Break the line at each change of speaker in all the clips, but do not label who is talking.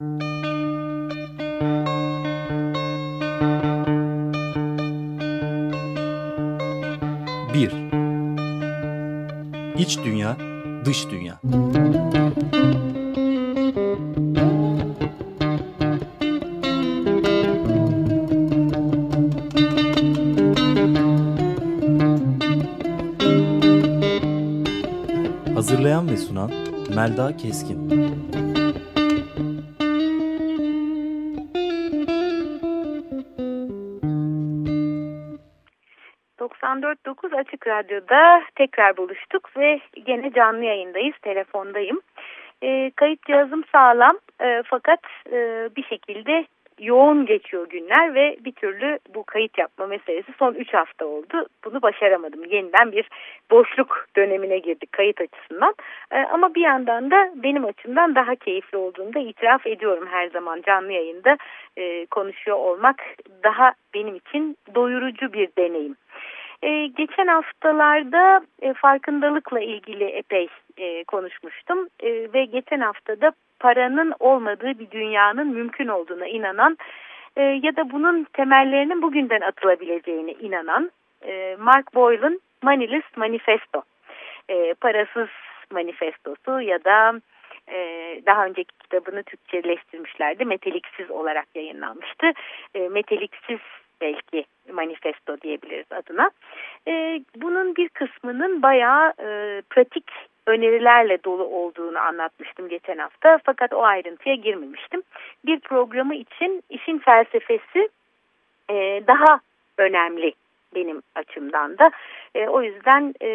Bir. İç dünya, dış dünya. Hazırlayan ve sunan Melda Keskin.
Radyo'da tekrar buluştuk ve gene canlı yayındayız, telefondayım. E, kayıt cihazım sağlam e, fakat e, bir şekilde yoğun geçiyor günler ve bir türlü bu kayıt yapma meselesi son 3 hafta oldu. Bunu başaramadım. Yeniden bir boşluk dönemine girdik kayıt açısından. Ee, ama bir yandan da benim açımdan daha keyifli olduğunu da itiraf ediyorum her zaman canlı yayında e, konuşuyor olmak daha benim için doyurucu bir deneyim. Ee, geçen haftalarda e, farkındalıkla ilgili epey e, konuşmuştum e, ve geçen haftada paranın olmadığı bir dünyanın mümkün olduğuna inanan e, ya da bunun temellerinin bugünden atılabileceğine inanan e, Mark Boyle'ın Moneyless Manifesto, e, parasız manifestosu ya da e, daha önceki kitabını Türkçeleştirmişlerdi. Meteliksiz olarak yayınlanmıştı. E, meteliksiz belki manifesto diyebiliriz adına. E, bunun bir kısmının bayağı e, pratik önerilerle dolu olduğunu anlatmıştım geçen hafta fakat o ayrıntıya girmemiştim. Bir programı için işin felsefesi e, daha önemli benim açımdan da. E, o yüzden e,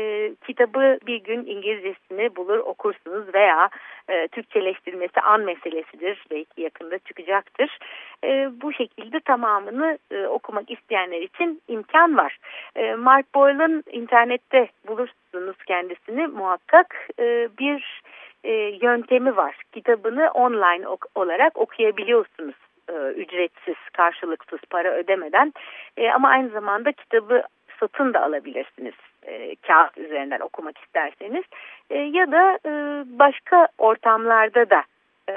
kitabı bir gün İngilizcesini bulur okursunuz veya e, Türkçeleştirmesi an meselesidir. Belki yakında çıkacaktır. E, bu şekilde tamamını e, okumak isteyenler için imkan var. E, Mark Boyle'ın internette bulursunuz kendisini muhakkak e, bir e, yöntemi var. Kitabını online ok olarak okuyabiliyorsunuz e, ücretsiz, karşılıksız para ödemeden e, ama aynı zamanda kitabı satın da alabilirsiniz e, kağıt üzerinden okumak isterseniz ya da başka ortamlarda da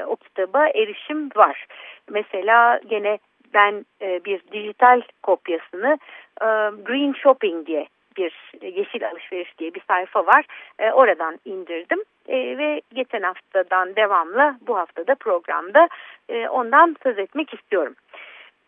o kitaba erişim var. Mesela gene ben bir dijital kopyasını Green Shopping diye bir yeşil alışveriş diye bir sayfa var. E, oradan indirdim e, ve geçen haftadan devamlı bu haftada programda e, ondan söz etmek istiyorum.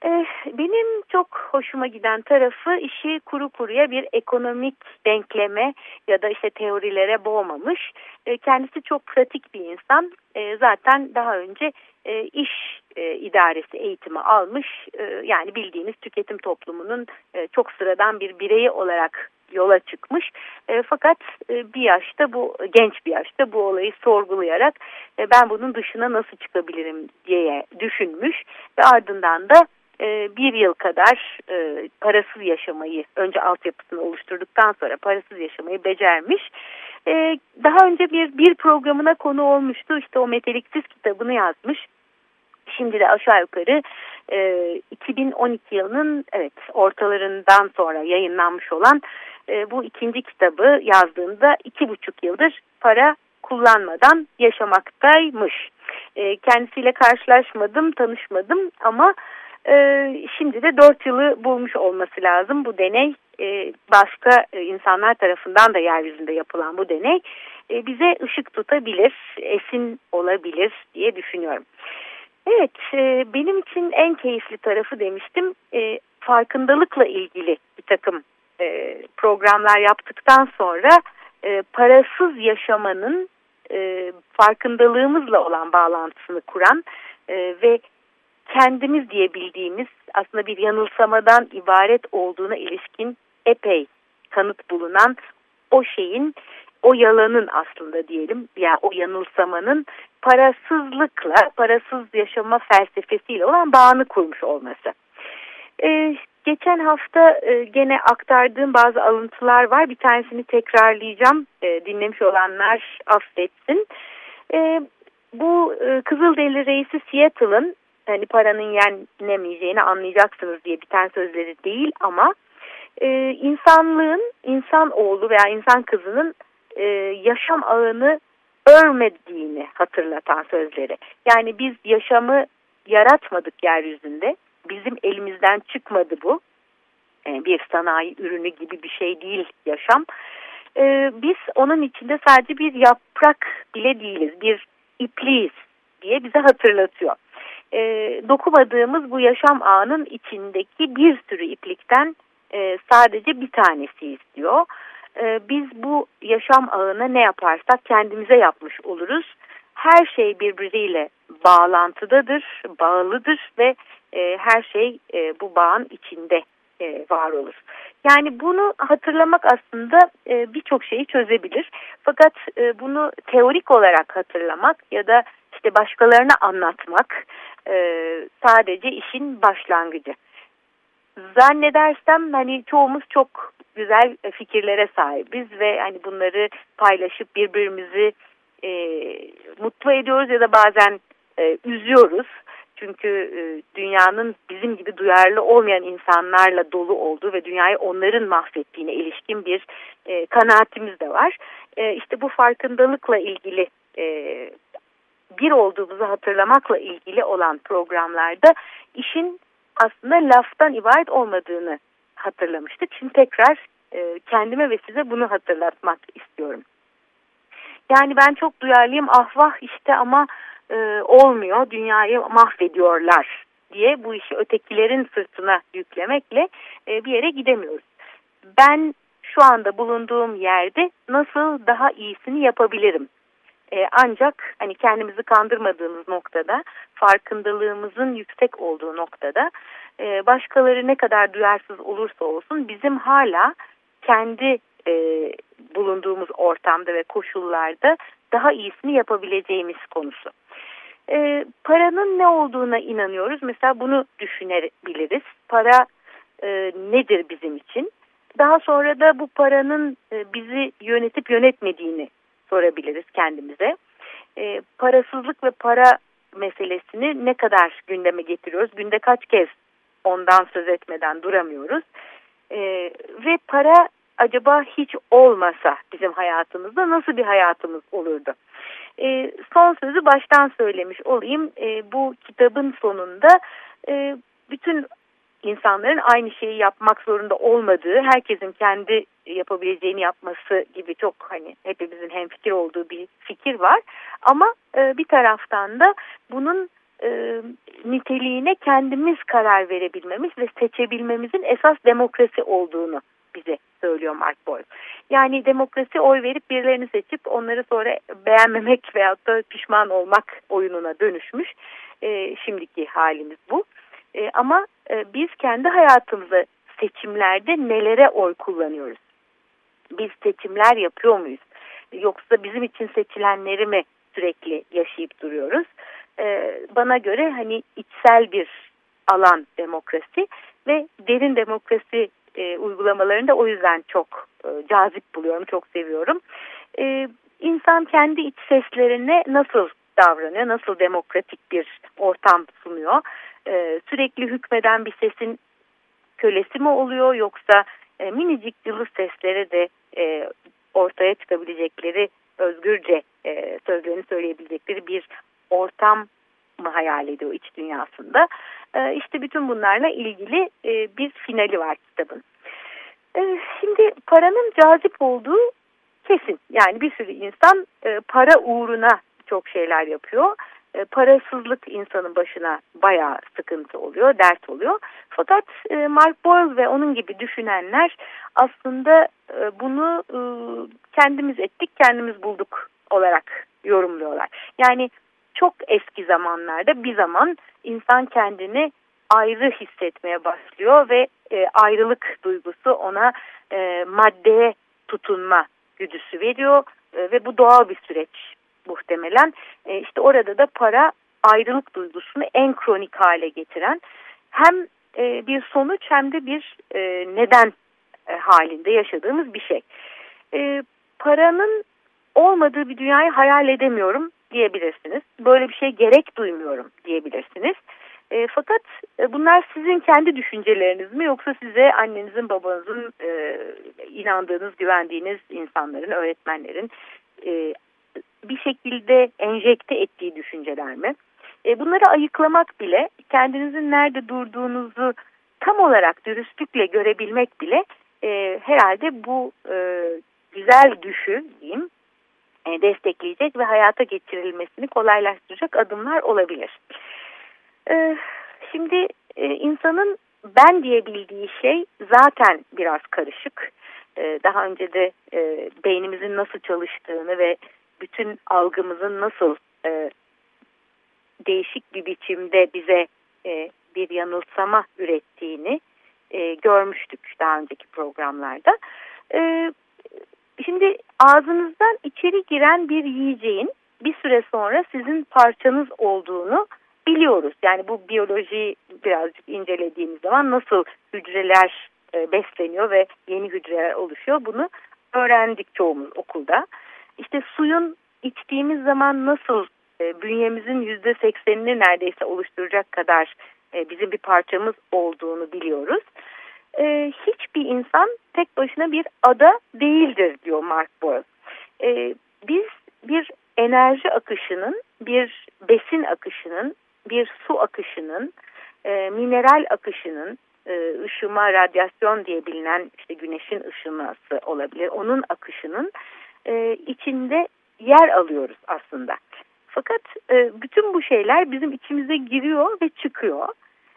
E, benim çok hoşuma giden tarafı işi kuru kuruya bir ekonomik denkleme ya da işte teorilere boğmamış. E, kendisi çok pratik bir insan. E, zaten daha önce e, iş e, idaresi eğitimi almış. E, yani bildiğiniz tüketim toplumunun e, çok sıradan bir bireyi olarak yola çıkmış. E, fakat e, bir yaşta bu genç bir yaşta bu olayı sorgulayarak e, ben bunun dışına nasıl çıkabilirim diye düşünmüş ve ardından da e, bir yıl kadar e, parasız yaşamayı önce altyapısını oluşturduktan sonra parasız yaşamayı becermiş. E, daha önce bir bir programına konu olmuştu işte o meteliksiz kitabını yazmış. Şimdi de aşağı yukarı e, 2012 yılının evet ortalarından sonra yayınlanmış olan e, bu ikinci kitabı yazdığında iki buçuk yıldır para kullanmadan yaşamaktaymış. E, kendisiyle karşılaşmadım, tanışmadım ama e, şimdi de dört yılı bulmuş olması lazım bu deney. E, başka e, insanlar tarafından da yeryüzünde yapılan bu deney e, bize ışık tutabilir, esin olabilir diye düşünüyorum. Evet, e, benim için en keyifli tarafı demiştim, e, farkındalıkla ilgili bir takım e, programlar yaptıktan sonra e, parasız yaşamanın e, farkındalığımızla olan bağlantısını kuran e, ve kendimiz diyebildiğimiz aslında bir yanılsamadan ibaret olduğuna ilişkin epey kanıt bulunan o şeyin o yalanın aslında diyelim ya yani o yanılsamanın parasızlıkla parasız yaşama felsefesiyle olan bağını kurmuş olması. Ee, geçen hafta e, gene aktardığım bazı alıntılar var. Bir tanesini tekrarlayacağım. E, dinlemiş olanlar affetsin. E, bu e, Kızılderili reisi Seattle'ın hani paranın yenemeyeceğini anlayacaksınız diye biten sözleri değil ama e, insanlığın, insan oğlu veya insan kızının e, yaşam ağını örmediğini hatırlatan sözleri. Yani biz yaşamı yaratmadık yeryüzünde. Bizim elimizden çıkmadı bu. E, bir sanayi ürünü gibi bir şey değil yaşam. E, biz onun içinde sadece bir yaprak bile değiliz. Bir ipliyiz diye bize hatırlatıyor. E, dokumadığımız bu yaşam ağının içindeki bir sürü iplikten e, sadece bir tanesiyiz diyor. E, biz bu yaşam ağına ne yaparsak kendimize yapmış oluruz. Her şey birbiriyle bağlantıdadır, bağlıdır ve e, her şey e, bu bağın içinde e, var olur. Yani bunu hatırlamak aslında birçok şeyi çözebilir. Fakat bunu teorik olarak hatırlamak ya da işte başkalarına anlatmak sadece işin başlangıcı. Zannedersem hani çoğumuz çok güzel fikirlere sahibiz ve hani bunları paylaşıp birbirimizi e, mutlu ediyoruz ya da bazen e, üzüyoruz. Çünkü e, dünyanın bizim gibi duyarlı olmayan insanlarla dolu olduğu ve dünyayı onların mahvettiğine ilişkin bir e, kanaatimiz de var. E, işte bu farkındalıkla ilgili e, bir olduğumuzu hatırlamakla ilgili olan programlarda işin aslında laftan ibaret olmadığını hatırlamıştık. Şimdi tekrar e, kendime ve size bunu hatırlatmak istiyorum. Yani ben çok duyarlıyım ah vah işte ama e, olmuyor dünyayı mahvediyorlar diye bu işi ötekilerin sırtına yüklemekle e, bir yere gidemiyoruz. Ben şu anda bulunduğum yerde nasıl daha iyisini yapabilirim? E, ancak hani kendimizi kandırmadığımız noktada, farkındalığımızın yüksek olduğu noktada e, başkaları ne kadar duyarsız olursa olsun bizim hala kendi e, bulunduğumuz ortamda ve koşullarda daha iyisini yapabileceğimiz konusu. E, paranın ne olduğuna inanıyoruz. Mesela bunu düşünebiliriz. Para e, nedir bizim için? Daha sonra da bu paranın e, bizi yönetip yönetmediğini sorabiliriz kendimize. E, parasızlık ve para meselesini ne kadar gündeme getiriyoruz? Günde kaç kez ondan söz etmeden duramıyoruz? E, ve para acaba hiç olmasa bizim hayatımızda nasıl bir hayatımız olurdu? E, son sözü baştan söylemiş olayım. E, bu kitabın sonunda e, bütün insanların aynı şeyi yapmak zorunda olmadığı, herkesin kendi yapabileceğini yapması gibi çok hani hepimizin hemfikir olduğu bir fikir var. Ama e, bir taraftan da bunun e, niteliğine kendimiz karar verebilmemiz ve seçebilmemizin esas demokrasi olduğunu bize söylüyor Mark Boyle. Yani demokrasi oy verip birilerini seçip onları sonra beğenmemek veyahut da pişman olmak oyununa dönüşmüş. E, şimdiki halimiz bu. E, ama e, biz kendi hayatımızda seçimlerde nelere oy kullanıyoruz? Biz seçimler yapıyor muyuz? Yoksa bizim için seçilenleri mi sürekli yaşayıp duruyoruz? E, bana göre hani içsel bir alan demokrasi ve derin demokrasi e, uygulamalarını da o yüzden çok e, cazip buluyorum, çok seviyorum. E, insan kendi iç seslerine nasıl davranıyor, nasıl demokratik bir ortam sunuyor? E, sürekli hükmeden bir sesin kölesi mi oluyor yoksa e, minicik cılız seslere de e, ortaya çıkabilecekleri özgürce e, sözlerini söyleyebilecekleri bir ortam mı hayal ediyor iç dünyasında. İşte bütün bunlarla ilgili e, bir finali var kitabın. Şimdi paranın cazip olduğu kesin. Yani bir sürü insan para uğruna çok şeyler yapıyor. E, parasızlık insanın başına bayağı sıkıntı oluyor, dert oluyor. Fakat e, Mark Boyle ve onun gibi düşünenler aslında e, bunu e, kendimiz ettik, kendimiz bulduk olarak yorumluyorlar. Yani çok eski zamanlarda bir zaman insan kendini ayrı hissetmeye başlıyor ve e, ayrılık duygusu ona e, maddeye tutunma güdüsü veriyor e, ve bu doğal bir süreç muhtemelen. E, işte orada da para ayrılık duygusunu en kronik hale getiren hem e, bir sonuç hem de bir e, neden e, halinde yaşadığımız bir şey. E, paranın olmadığı bir dünyayı hayal edemiyorum diyebilirsiniz. Böyle bir şey gerek duymuyorum diyebilirsiniz. E, fakat e, bunlar sizin kendi düşünceleriniz mi yoksa size annenizin babanızın e, inandığınız güvendiğiniz insanların öğretmenlerin e, bir şekilde enjekte ettiği düşünceler mi? E, bunları ayıklamak bile kendinizin nerede durduğunuzu tam olarak dürüstlükle görebilmek bile e, herhalde bu e, güzel düşü diyeyim e, destekleyecek ve hayata geçirilmesini kolaylaştıracak adımlar olabilir. E, şimdi e, insanın ben diyebildiği şey zaten biraz karışık. E, daha önce de e, beynimizin nasıl çalıştığını ve bütün algımızın nasıl e, değişik bir biçimde bize e, bir yanılsama ürettiğini e, görmüştük daha önceki programlarda. E, şimdi ağzınızdan içeri giren bir yiyeceğin bir süre sonra sizin parçanız olduğunu biliyoruz. Yani bu biyoloji birazcık incelediğimiz zaman nasıl hücreler e, besleniyor ve yeni hücreler oluşuyor bunu öğrendik çoğumuz okulda. İşte suyun içtiğimiz zaman nasıl e, bünyemizin yüzde seksenini neredeyse oluşturacak kadar e, bizim bir parçamız olduğunu biliyoruz. E, hiçbir insan tek başına bir ada değildir diyor Mark Boyle. E, biz bir enerji akışının, bir besin akışının, bir su akışının, e, mineral akışının, e, ışıma, radyasyon diye bilinen işte güneşin ışıması olabilir. Onun akışının e, içinde yer alıyoruz aslında. Fakat e, bütün bu şeyler bizim içimize giriyor ve çıkıyor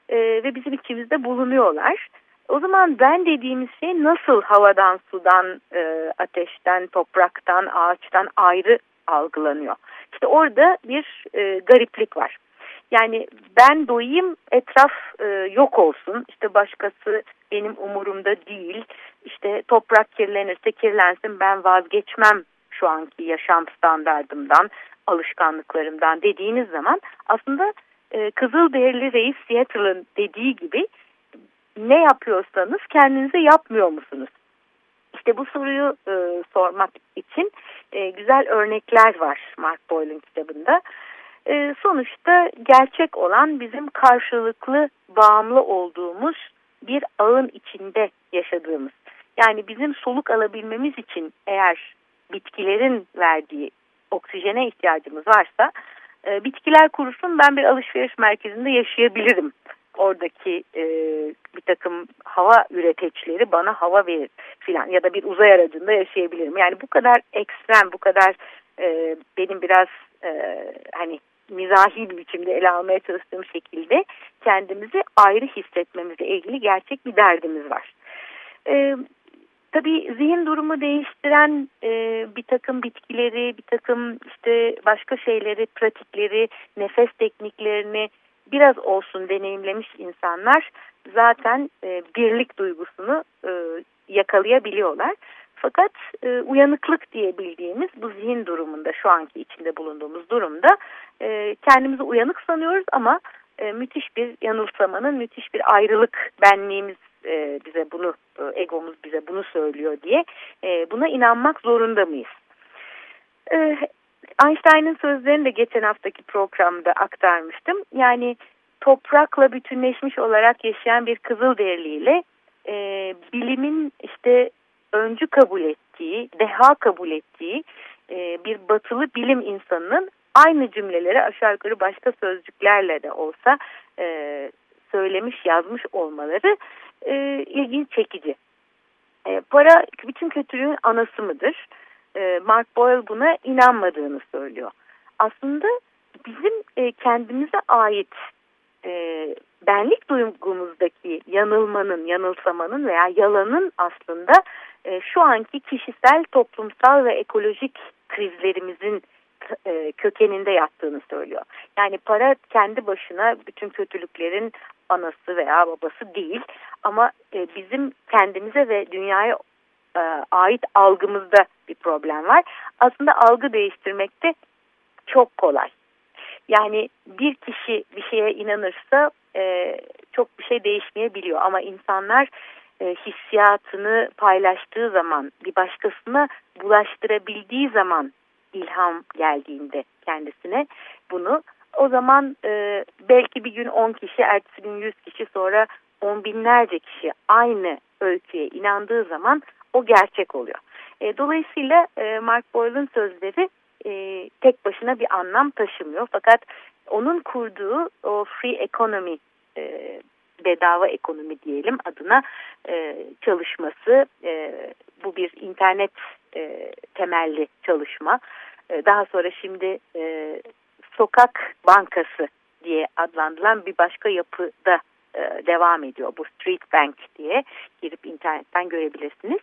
e, ve bizim içimizde bulunuyorlar. O zaman ben dediğimiz şey nasıl havadan, sudan, e, ateşten, topraktan, ağaçtan ayrı algılanıyor. İşte orada bir e, gariplik var. Yani ben doyayım etraf e, yok olsun işte başkası benim umurumda değil işte toprak kirlenirse kirlensin ben vazgeçmem şu anki yaşam standardımdan alışkanlıklarımdan dediğiniz zaman aslında e, Kızılderili Reis Seattle'ın dediği gibi ne yapıyorsanız kendinize yapmıyor musunuz? İşte bu soruyu e, sormak için e, güzel örnekler var Mark Boyle'ın kitabında. E, sonuçta gerçek olan bizim karşılıklı bağımlı olduğumuz bir ağın içinde yaşadığımız. Yani bizim soluk alabilmemiz için eğer bitkilerin verdiği oksijene ihtiyacımız varsa e, bitkiler kurusun ben bir alışveriş merkezinde yaşayabilirim. Oradaki e, bir takım hava üreticileri bana hava verir filan ya da bir uzay aracında yaşayabilirim. Yani bu kadar ekstrem bu kadar e, benim biraz e, hani mizahi bir biçimde ele almaya çalıştığım şekilde kendimizi ayrı hissetmemizle ilgili gerçek bir derdimiz var. E, tabii zihin durumu değiştiren e, bir takım bitkileri, bir takım işte başka şeyleri, pratikleri, nefes tekniklerini biraz olsun deneyimlemiş insanlar zaten e, birlik duygusunu e, yakalayabiliyorlar. Fakat e, uyanıklık diye bildiğimiz bu zihin durumunda şu anki içinde bulunduğumuz durumda e, kendimizi uyanık sanıyoruz ama e, müthiş bir yanılsamanın, müthiş bir ayrılık benliğimiz e, bize bunu, e, egomuz bize bunu söylüyor diye e, buna inanmak zorunda mıyız? E, Einstein'ın sözlerini de geçen haftaki programda aktarmıştım. Yani toprakla bütünleşmiş olarak yaşayan bir Kızılderiliyle e, bilimin işte öncü kabul ettiği, deha kabul ettiği e, bir batılı bilim insanının aynı cümleleri aşağı yukarı başka sözcüklerle de olsa e, söylemiş yazmış olmaları e, ilginç çekici. E, para bütün kötülüğün anası mıdır? E, Mark Boyle buna inanmadığını söylüyor. Aslında bizim e, kendimize ait e, benlik duygumuzdaki yanılmanın, yanılsamanın veya yalanın aslında e, şu anki kişisel, toplumsal ve ekolojik krizlerimizin e, kökeninde yattığını söylüyor. Yani para kendi başına bütün kötülüklerin anası veya babası değil ama e, bizim kendimize ve dünyaya e, ait algımızda bir problem var. Aslında algı değiştirmek de çok kolay. Yani bir kişi bir şeye inanırsa e, çok bir şey değişmeyebiliyor ama insanlar e, hissiyatını paylaştığı zaman bir başkasına bulaştırabildiği zaman ilham geldiğinde kendisine bunu o zaman e, belki bir gün 10 kişi, ertesi gün 100 kişi sonra on binlerce kişi aynı öyküye inandığı zaman o gerçek oluyor. E, dolayısıyla e, Mark Boyle'ın sözleri e, tek başına bir anlam taşımıyor. Fakat onun kurduğu o free economy e, bedava ekonomi diyelim adına e, çalışması e, bu bir internet e, temelli çalışma. E, daha sonra şimdi e, sokak bankası diye adlandırılan bir başka yapıda e, devam ediyor. Bu Street Bank diye girip internetten görebilirsiniz.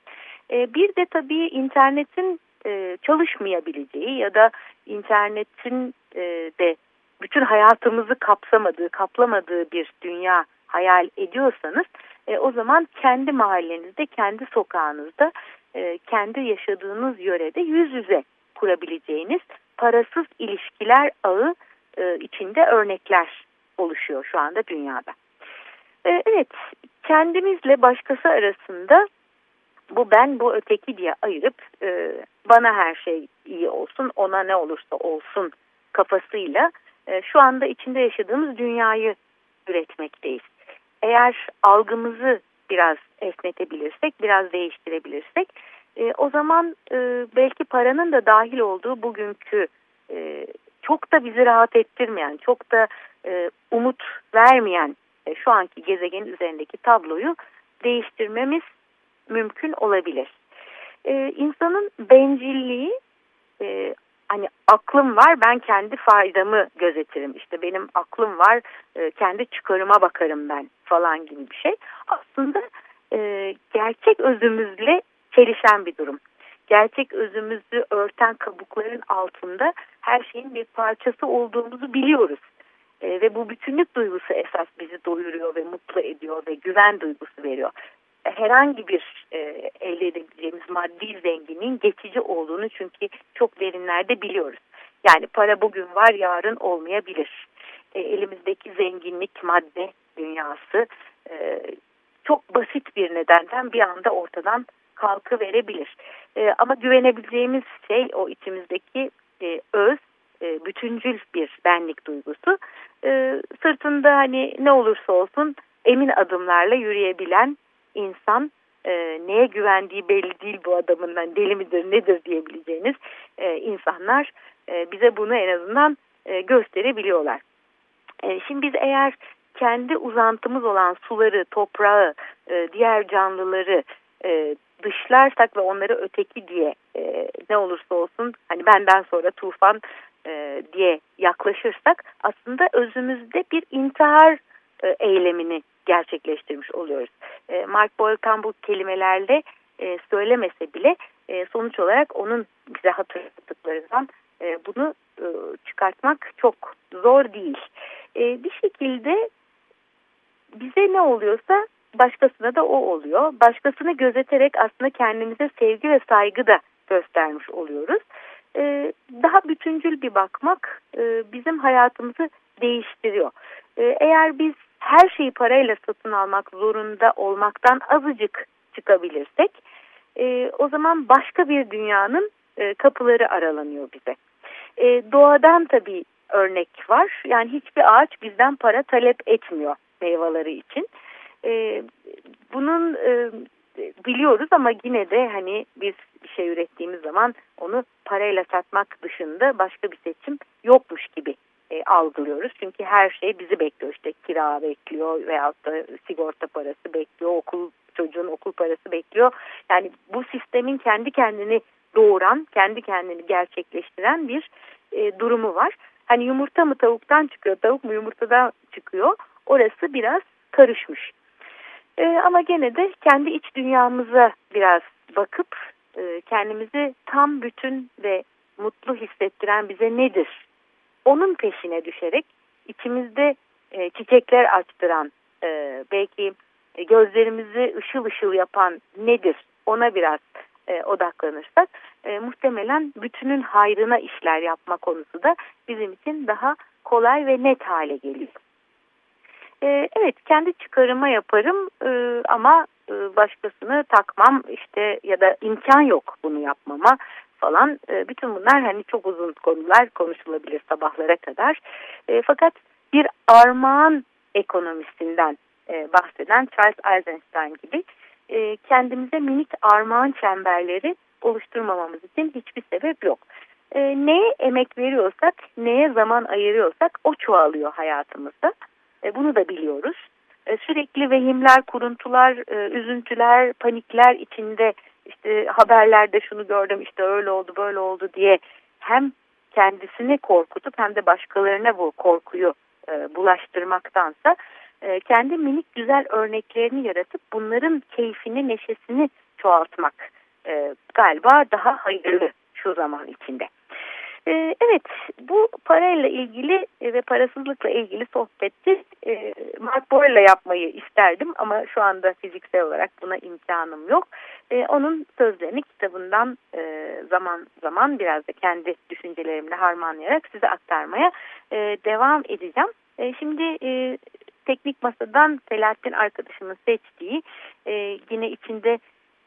E, bir de tabii internetin e, çalışmayabileceği ya da internetin e, de bütün hayatımızı kapsamadığı, kaplamadığı bir dünya hayal ediyorsanız e, o zaman kendi mahallenizde, kendi sokağınızda, e, kendi yaşadığınız yörede yüz yüze kurabileceğiniz parasız ilişkiler ağı e, içinde örnekler oluşuyor şu anda dünyada. E, evet, kendimizle başkası arasında bu ben bu öteki diye ayırıp e, bana her şey iyi olsun, ona ne olursa olsun kafasıyla e, şu anda içinde yaşadığımız dünyayı üretmekteyiz. Eğer algımızı biraz esnetebilirsek, biraz değiştirebilirsek e, o zaman e, belki paranın da dahil olduğu bugünkü e, çok da bizi rahat ettirmeyen, çok da e, umut vermeyen e, şu anki gezegenin üzerindeki tabloyu değiştirmemiz mümkün olabilir. E, insanın bencilliği e, hani aklım var ben kendi faydamı gözetirim işte benim aklım var e, kendi çıkarıma bakarım ben falan gibi bir şey aslında e, gerçek özümüzle çelişen bir durum. Gerçek özümüzü örten kabukların altında her şeyin bir parçası olduğumuzu biliyoruz. E, ve bu bütünlük duygusu esas bizi doyuruyor ve mutlu ediyor ve güven duygusu veriyor. Herhangi bir e, elde edebileceğimiz maddi zenginin geçici olduğunu çünkü çok derinlerde biliyoruz. Yani para bugün var yarın olmayabilir. E, elimizdeki zenginlik madde dünyası e, çok basit bir nedenden bir anda ortadan kalkı verebilir. E, ama güvenebileceğimiz şey o içimizdeki e, öz, e, bütüncül bir benlik duygusu. E, sırtında hani ne olursa olsun emin adımlarla yürüyebilen insan e, neye güvendiği belli değil bu adamın yani deli midir nedir diyebileceğiniz e, insanlar e, bize bunu en azından e, gösterebiliyorlar. E, şimdi biz eğer kendi uzantımız olan suları, toprağı, e, diğer canlıları e, dışlarsak ve onları öteki diye e, ne olursa olsun hani benden sonra tufan e, diye yaklaşırsak aslında özümüzde bir intihar e, eylemini gerçekleştirmiş oluyoruz. E, Mark Boyle'tan bu kelimelerle e, söylemese bile e, sonuç olarak onun bize hatırlattıklarından e, bunu e, çıkartmak çok zor değil. E, bir şekilde bize ne oluyorsa başkasına da o oluyor. Başkasını gözeterek aslında kendimize sevgi ve saygı da göstermiş oluyoruz. Ee, daha bütüncül bir bakmak e, bizim hayatımızı değiştiriyor. Ee, eğer biz her şeyi parayla satın almak zorunda olmaktan azıcık çıkabilirsek e, o zaman başka bir dünyanın e, kapıları aralanıyor bize. E, doğadan tabii örnek var. Yani hiçbir ağaç bizden para talep etmiyor meyveleri için. E, bunun e, biliyoruz ama yine de hani biz bir şey ürettiğimiz zaman onu parayla satmak dışında başka bir seçim yokmuş gibi e, algılıyoruz. Çünkü her şey bizi bekliyor. İşte kira bekliyor veyahut da sigorta parası bekliyor, okul çocuğun okul parası bekliyor. Yani bu sistemin kendi kendini doğuran, kendi kendini gerçekleştiren bir e, durumu var. Hani yumurta mı tavuktan çıkıyor, tavuk mu yumurtadan çıkıyor? Orası biraz karışmış. E, ama gene de kendi iç dünyamıza biraz bakıp e, kendimizi tam bütün ve mutlu hissettiren bize nedir? Onun peşine düşerek içimizde e, çiçekler açtıran, e, belki gözlerimizi ışıl ışıl yapan nedir? Ona biraz e, odaklanırsak e, muhtemelen bütünün hayrına işler yapma konusu da bizim için daha kolay ve net hale geliyor. E, evet kendi çıkarıma yaparım e, ama e, başkasını takmam işte ya da imkan yok bunu yapmama falan. E, bütün bunlar hani çok uzun konular konuşulabilir sabahlara kadar. E, fakat bir armağan ekonomisinden e, bahseden Charles Eisenstein gibi e, kendimize minik armağan çemberleri oluşturmamamız için hiçbir sebep yok. e, neye emek veriyorsak, neye zaman ayırıyorsak o çoğalıyor hayatımızda. E, bunu da biliyoruz. E, sürekli vehimler, kuruntular, e, üzüntüler, panikler içinde işte haberlerde şunu gördüm işte öyle oldu böyle oldu diye hem kendisini korkutup hem de başkalarına bu korkuyu e, bulaştırmaktansa e, kendi minik güzel örneklerini yaratıp bunların keyfini, neşesini çoğaltmak e, galiba daha hayırlı şu zaman içinde. E, evet bu parayla ilgili e, ve parasızlıkla ilgili sohbeti e, Mark Boyle'la yapmayı isterdim ama şu anda fiziksel olarak buna imkanım yok. E, onun sözlerini kitabından zaman zaman biraz da kendi düşüncelerimle harmanlayarak size aktarmaya devam edeceğim. Şimdi teknik masadan Selahattin arkadaşımın seçtiği yine içinde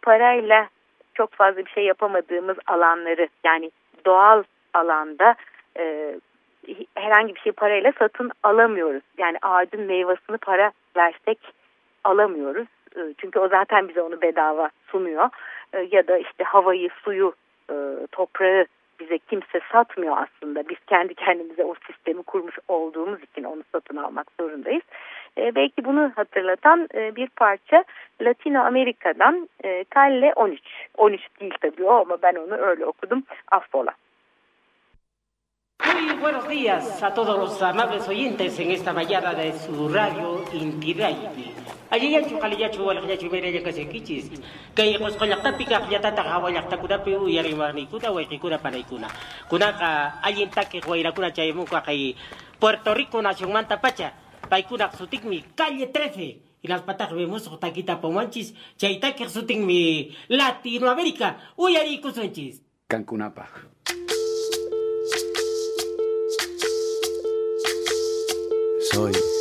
parayla çok fazla bir şey yapamadığımız alanları yani doğal alanda e, herhangi bir şey parayla satın alamıyoruz. Yani ağacın meyvasını para versek alamıyoruz. E, çünkü o zaten bize onu bedava sunuyor. E, ya da işte havayı, suyu, e, toprağı bize kimse satmıyor aslında. Biz kendi kendimize o sistemi kurmuş olduğumuz için onu satın almak zorundayız. E, belki bunu hatırlatan e, bir parça Latino Amerika'dan e, Calle 13. 13 değil tabii o ama ben onu öyle okudum. Affola.
Muy buenos días a todos los amables oyentes en esta mañana de su radio Intiray. Allí ya chuca le ya chuca le ya chuca le ya casi kichis. Que ya pues con la tapica ya tata gawa ya tata kuda peru ya riba ni kuda wa ni kuda para ikuna. Kuna ka allí ta que guaira kuna chayemu ka kai Puerto Rico nación manta pacha. Paikuna sutik mi calle 13 y las patas vemos o taquita pomanchis, chaita que mi Latinoamérica, Uy
uyari kusunchis. Cancunapa. sonhos.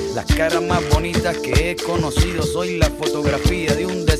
Las caras más bonitas que he conocido, soy la fotografía de un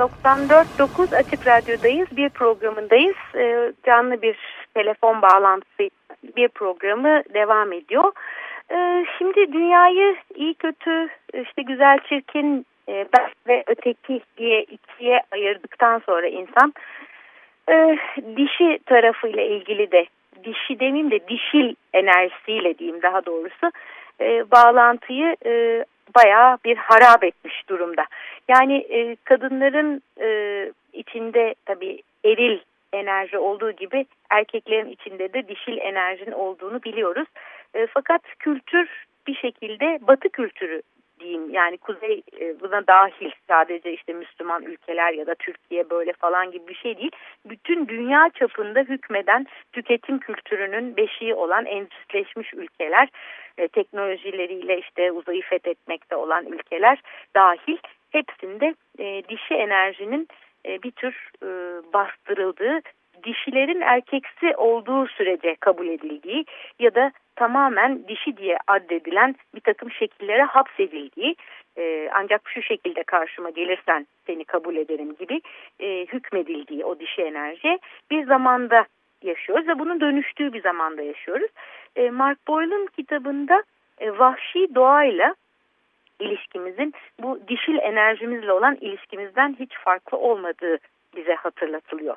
94.9 Açık Radyo'dayız. Bir programındayız. Ee, canlı bir telefon bağlantısı bir programı devam ediyor. Ee, şimdi dünyayı iyi kötü, işte güzel çirkin e, ben ve öteki diye ikiye ayırdıktan sonra insan e, dişi tarafıyla ilgili de dişi demeyeyim de dişil enerjisiyle diyeyim daha doğrusu e, bağlantıyı bayağı bir harap etmiş durumda. Yani e, kadınların e, içinde tabii eril enerji olduğu gibi erkeklerin içinde de dişil enerjinin olduğunu biliyoruz. E, fakat kültür bir şekilde batı kültürü diyeyim yani kuzey e, buna dahil sadece işte Müslüman ülkeler ya da Türkiye böyle falan gibi bir şey değil. Bütün dünya çapında hükmeden tüketim kültürünün beşiği olan endüstrileşmiş ülkeler e, teknolojileriyle işte uzayı fethetmekte olan ülkeler dahil hepsinde e, dişi enerjinin bir tür bastırıldığı dişilerin erkeksi olduğu sürece kabul edildiği ya da tamamen dişi diye addedilen bir takım şekillere hapsedildiği e, ancak şu şekilde karşıma gelirsen seni kabul ederim gibi e, hükmedildiği o dişi enerji bir zamanda yaşıyoruz ve bunun dönüştüğü bir zamanda yaşıyoruz. E, Mark Boyle'ın kitabında e, vahşi doğayla ilişkimizin bu dişil enerjimizle olan ilişkimizden hiç farklı olmadığı bize hatırlatılıyor.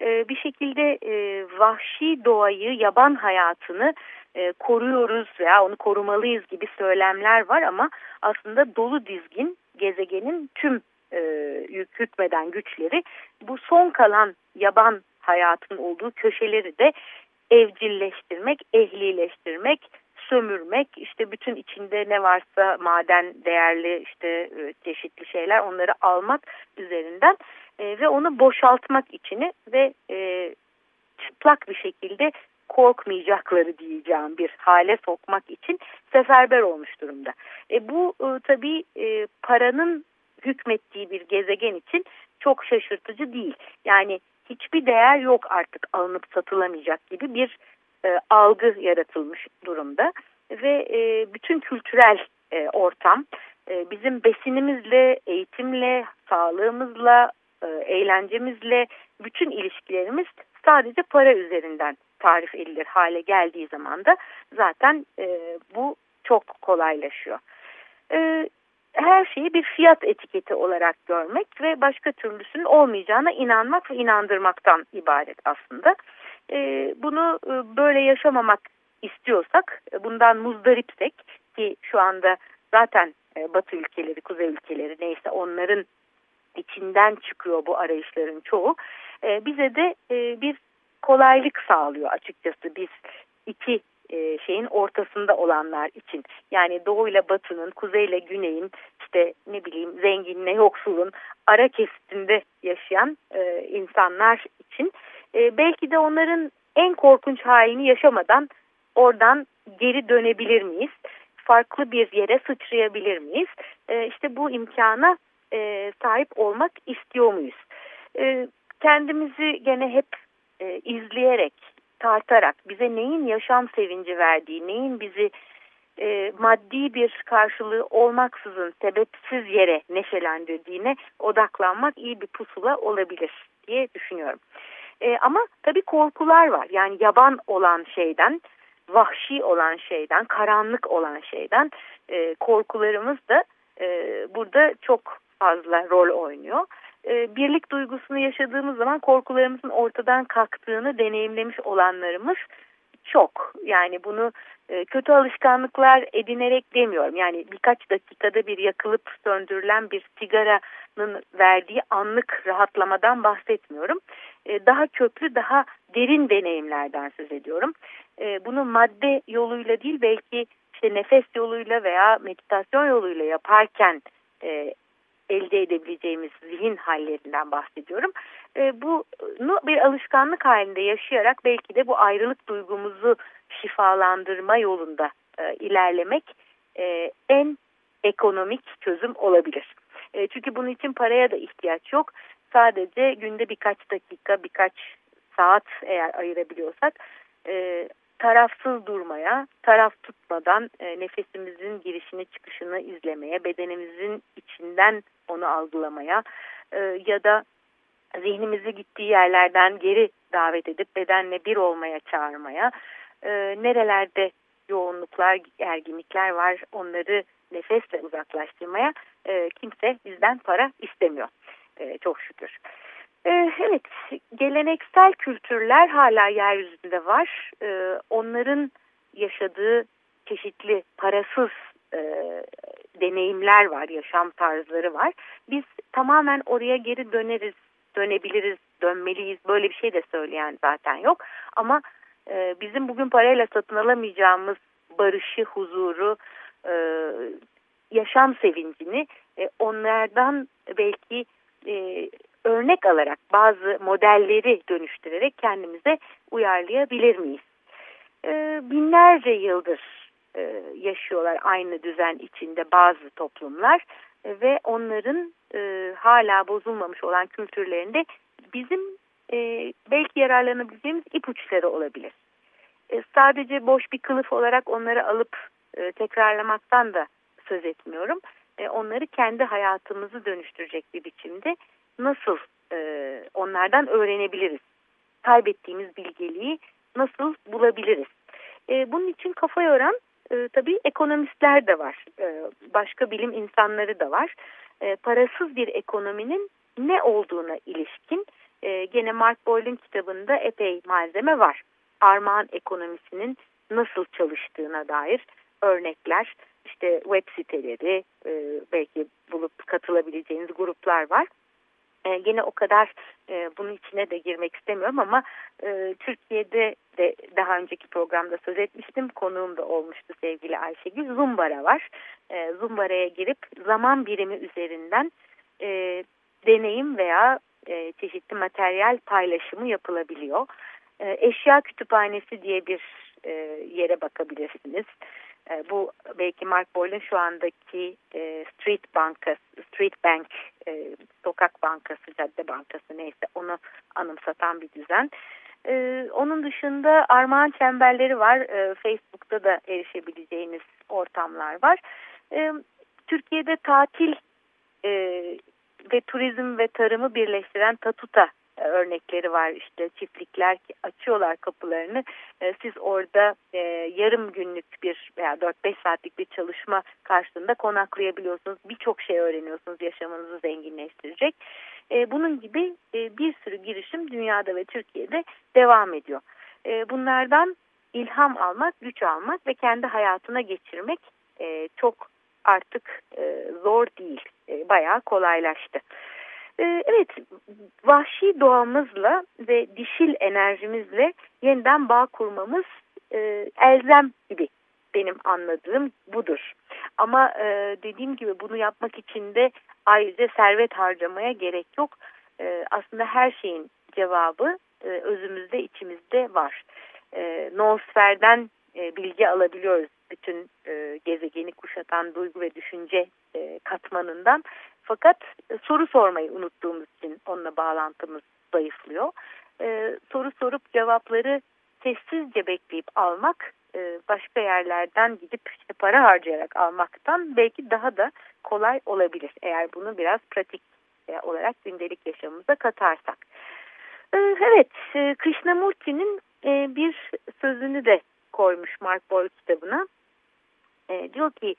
E, bir şekilde e, vahşi doğayı, yaban hayatını e, koruyoruz veya onu korumalıyız gibi söylemler var ama aslında dolu dizgin gezegenin tüm e, güçleri bu son kalan yaban hayatın olduğu köşeleri de evcilleştirmek, ehlileştirmek, sömürmek, işte bütün içinde ne varsa maden değerli işte e, çeşitli şeyler onları almak üzerinden e, ve onu boşaltmak içini ve e, çıplak bir şekilde korkmayacakları diyeceğim bir hale sokmak için seferber olmuş durumda. E, bu e, tabii e, paranın hükmettiği bir gezegen için çok şaşırtıcı değil. Yani hiçbir değer yok artık alınıp satılamayacak gibi bir e, algı yaratılmış durumda ve e, bütün kültürel e, ortam e, bizim besinimizle, eğitimle, sağlığımızla, e, eğlencemizle bütün ilişkilerimiz sadece para üzerinden tarif edilir hale geldiği zaman da zaten e, bu çok kolaylaşıyor. E, her şeyi bir fiyat etiketi olarak görmek ve başka türlüsünün olmayacağına inanmak ve inandırmaktan ibaret aslında. E, bunu e, böyle yaşamamak istiyorsak, e, bundan muzdaripsek ki şu anda zaten e, Batı ülkeleri, Kuzey ülkeleri neyse onların içinden çıkıyor bu arayışların çoğu. E, bize de e, bir kolaylık sağlıyor açıkçası biz iki e, şeyin ortasında olanlar için. Yani doğu ile batının, kuzey ile güneyin, işte ne bileyim zenginle yoksulun ara kesitinde yaşayan e, insanlar için e, belki de onların en korkunç halini yaşamadan oradan geri dönebilir miyiz? Farklı bir yere sıçrayabilir miyiz? E, işte bu imkana e, sahip olmak istiyor muyuz? E, kendimizi gene hep e, izleyerek, tartarak bize neyin yaşam sevinci verdiği, neyin bizi e, maddi bir karşılığı olmaksızın sebepsiz yere neşelendirdiğine odaklanmak iyi bir pusula olabilir diye düşünüyorum. E, ama tabii korkular var. Yani yaban olan şeyden vahşi olan şeyden, karanlık olan şeyden e, korkularımız da e, burada çok fazla rol oynuyor. E, birlik duygusunu yaşadığımız zaman korkularımızın ortadan kalktığını deneyimlemiş olanlarımız çok. Yani bunu e, kötü alışkanlıklar edinerek demiyorum. Yani birkaç dakikada bir yakılıp söndürülen bir sigaranın verdiği anlık rahatlamadan bahsetmiyorum. E, daha köklü, daha derin deneyimlerden söz ediyorum. E, bunu madde yoluyla değil belki işte nefes yoluyla veya meditasyon yoluyla yaparken elde edebileceğimiz zihin hallerinden bahsediyorum. E, bunu bir alışkanlık halinde yaşayarak belki de bu ayrılık duygumuzu şifalandırma yolunda e, ilerlemek e, en ekonomik çözüm olabilir. E, çünkü bunun için paraya da ihtiyaç yok. Sadece günde birkaç dakika, birkaç saat eğer ayırabiliyorsak tarafsız durmaya, taraf tutmadan e, nefesimizin girişini çıkışını izlemeye, bedenimizin içinden onu algılamaya e, ya da zihnimizi gittiği yerlerden geri davet edip bedenle bir olmaya çağırmaya, e, nerelerde yoğunluklar, erginlikler var onları nefesle uzaklaştırmaya e, kimse bizden para istemiyor. E, çok şükür. Evet, geleneksel kültürler hala yeryüzünde var. E, onların yaşadığı çeşitli parasız e, deneyimler var, yaşam tarzları var. Biz tamamen oraya geri döneriz, dönebiliriz, dönmeliyiz. Böyle bir şey de söyleyen zaten yok. Ama e, bizim bugün parayla satın alamayacağımız barışı, huzuru, e, yaşam sevincini onlardan belki örnek alarak bazı modelleri dönüştürerek kendimize uyarlayabilir miyiz? E, binlerce yıldır e, yaşıyorlar aynı düzen içinde bazı toplumlar e, ve onların e, hala bozulmamış olan kültürlerinde bizim e, belki yararlanabileceğimiz ipuçları olabilir. E, sadece boş bir kılıf olarak onları alıp e, tekrarlamaktan da söz etmiyorum. E, onları kendi hayatımızı dönüştürecek bir biçimde nasıl e, onlardan öğrenebiliriz? Kaybettiğimiz bilgeliği nasıl bulabiliriz? E, bunun için kafa yoran e, tabii ekonomistler de var. E, başka bilim insanları da var. E, parasız bir ekonominin ne olduğuna ilişkin e, gene Mark Boyle'ın kitabında epey malzeme var. Armağan ekonomisinin nasıl çalıştığına dair örnekler, işte web siteleri, e, belki bulup katılabileceğiniz gruplar var. E, yine o kadar e, bunun içine de girmek istemiyorum ama e, Türkiye'de de daha önceki programda söz etmiştim. Konuğum da olmuştu sevgili Ayşegül. Zumbara var. E, Zumbara'ya girip zaman birimi üzerinden e, deneyim veya e, çeşitli materyal paylaşımı yapılabiliyor. E, eşya kütüphanesi diye bir e, yere bakabilirsiniz. E, bu belki Mark Boyle'ın şu andaki e, Street Bankası, Street Bank, e, sokak bankası, cadde bankası neyse onu anımsatan bir düzen. E, onun dışında armağan çemberleri var. E, Facebook'ta da erişebileceğiniz ortamlar var. E, Türkiye'de tatil e, ve turizm ve tarımı birleştiren Tatuta e, örnekleri var. İşte çiftlikler açıyorlar kapılarını. E, siz orada e, yarım günlük bir veya 4-5 saatlik bir çalışma karşılığında konaklayabiliyorsunuz. Birçok şey öğreniyorsunuz yaşamınızı zenginleştirecek. Bunun gibi bir sürü girişim dünyada ve Türkiye'de devam ediyor. Bunlardan ilham almak güç almak ve kendi hayatına geçirmek çok artık zor değil. Bayağı kolaylaştı. Ee, evet, vahşi doğamızla ve dişil enerjimizle yeniden bağ kurmamız e, elzem gibi benim anladığım budur. Ama e, dediğim gibi bunu yapmak için de ayrıca servet harcamaya gerek yok. E, aslında her şeyin cevabı özümüzde, içimizde var. Noosferden e, bilgi alabiliyoruz bütün gezegeni kuşatan duygu ve düşünce katmanından. Fakat e, soru sormayı unuttuğumuz için onunla bağlantımız zayıflıyor. E, soru sorup cevapları sessizce bekleyip almak e, başka yerlerden gidip işte para harcayarak almaktan belki daha da kolay olabilir. Eğer bunu biraz pratik e, olarak gündelik yaşamımıza katarsak. E, evet, e, Krishnamurti'nin e, bir sözünü de koymuş Mark Boyle kitabına. E, diyor ki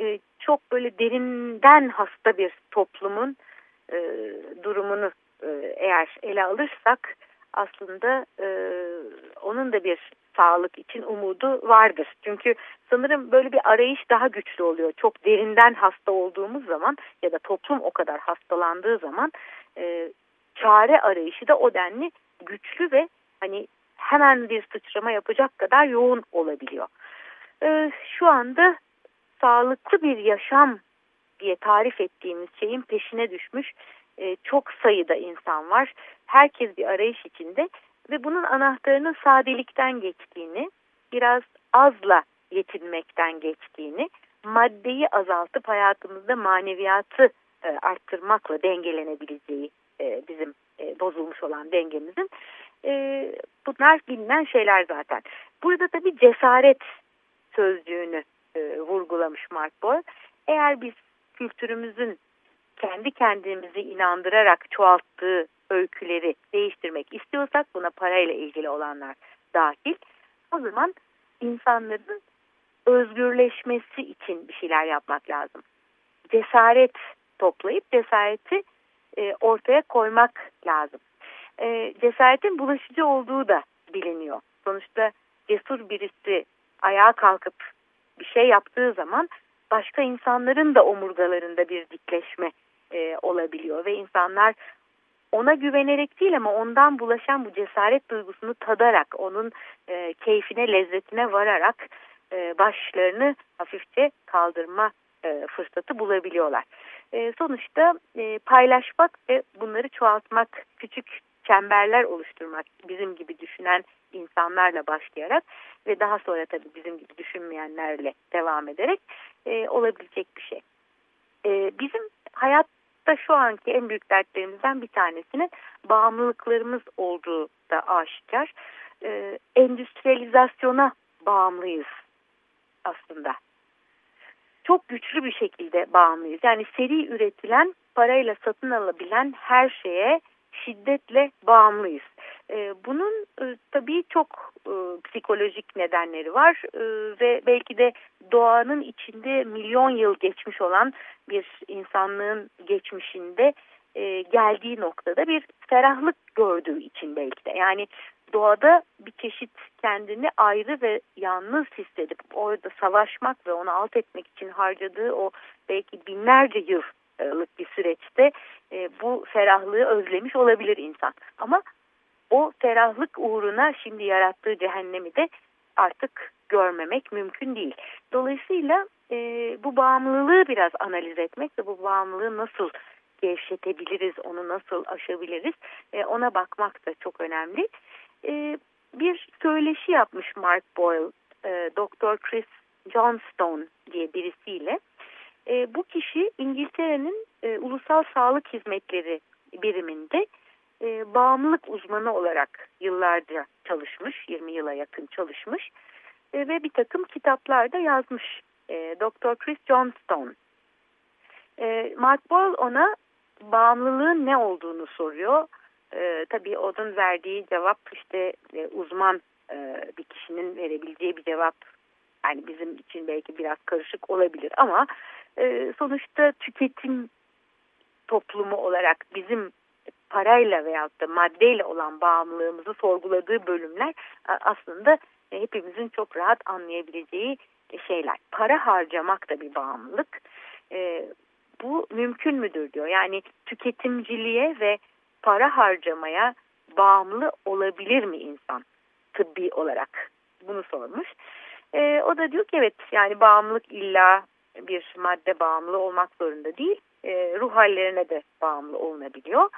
e, çok böyle derinden hasta bir toplumun e, durumunu e, eğer ele alırsak aslında onun da bir sağlık için umudu vardır. Çünkü sanırım böyle bir arayış daha güçlü oluyor. Çok derinden hasta olduğumuz zaman ya da toplum o kadar hastalandığı zaman çare arayışı da o denli güçlü ve hani hemen bir sıçrama yapacak kadar yoğun olabiliyor. Şu anda sağlıklı bir yaşam diye tarif ettiğimiz şeyin peşine düşmüş e, çok sayıda insan var. Herkes bir arayış içinde ve bunun anahtarının sadelikten geçtiğini, biraz azla yetinmekten geçtiğini, maddeyi azaltıp hayatımızda maneviyatı e, arttırmakla dengelenebileceği e, bizim e, bozulmuş olan dengemizin e, bunlar bilinen şeyler zaten. Burada tabii cesaret sözcüğünü e, vurgulamış Mark Boyle. Eğer biz kültürümüzün kendi kendimizi inandırarak çoğalttığı öyküleri değiştirmek istiyorsak buna parayla ilgili olanlar dahil o zaman insanların özgürleşmesi için bir şeyler yapmak lazım. Cesaret toplayıp cesareti e, ortaya koymak lazım. E, cesaretin bulaşıcı olduğu da biliniyor. Sonuçta cesur birisi ayağa kalkıp bir şey yaptığı zaman başka insanların da omurgalarında bir dikleşme e, olabiliyor ve insanlar ona güvenerek değil ama ondan bulaşan bu cesaret duygusunu tadarak, onun e, keyfine, lezzetine vararak e, başlarını hafifçe kaldırma e, fırsatı bulabiliyorlar. E, sonuçta e, paylaşmak ve bunları çoğaltmak, küçük çemberler oluşturmak bizim gibi düşünen insanlarla başlayarak ve daha sonra tabii bizim gibi düşünmeyenlerle devam ederek e, olabilecek bir şey. E, bizim hayatta şu anki en büyük dertlerimizden bir tanesinin bağımlılıklarımız olduğu da aşikar. E, endüstriyalizasyona bağımlıyız aslında. Çok güçlü bir şekilde bağımlıyız. Yani seri üretilen, parayla satın alabilen her şeye şiddetle bağımlıyız. E, bunun e, tabii çok e, psikolojik nedenleri var e, ve belki de doğanın içinde milyon yıl geçmiş olan bir insanlığın geçmişinde geldiği noktada bir ferahlık gördüğü için belki de. Yani doğada bir çeşit kendini ayrı ve yalnız hissedip orada savaşmak ve onu alt etmek için harcadığı o belki binlerce yıllık bir süreçte bu ferahlığı özlemiş olabilir insan. Ama o ferahlık uğruna şimdi yarattığı cehennemi de artık görmemek mümkün değil. Dolayısıyla e, bu bağımlılığı biraz analiz etmek ve bu bağımlılığı nasıl gevşetebiliriz, onu nasıl aşabiliriz e, ona bakmak da çok önemli. E, bir söyleşi yapmış Mark Boyle, e, Dr. Chris Johnstone diye birisiyle. E, bu kişi İngiltere'nin e, Ulusal Sağlık Hizmetleri biriminde e, bağımlılık uzmanı olarak yıllarca çalışmış, 20 yıla yakın çalışmış e, ve bir takım kitaplarda yazmış e, Dr. Chris Johnstone. E, Mark Boyle ona bağımlılığın ne olduğunu soruyor. E, tabii onun verdiği cevap işte e, uzman e, bir kişinin verebileceği bir cevap. Yani bizim için belki biraz karışık olabilir ama e, sonuçta tüketim toplumu olarak bizim parayla veyahut da maddeyle olan bağımlılığımızı sorguladığı bölümler aslında hepimizin çok rahat anlayabileceği şeyler. Para harcamak da bir bağımlılık. E, bu mümkün müdür diyor. Yani tüketimciliğe ve para harcamaya bağımlı olabilir mi insan tıbbi olarak? Bunu sormuş. E, o da diyor ki evet yani bağımlılık illa bir madde bağımlı olmak zorunda değil. E, ruh hallerine de bağımlı olunabiliyor.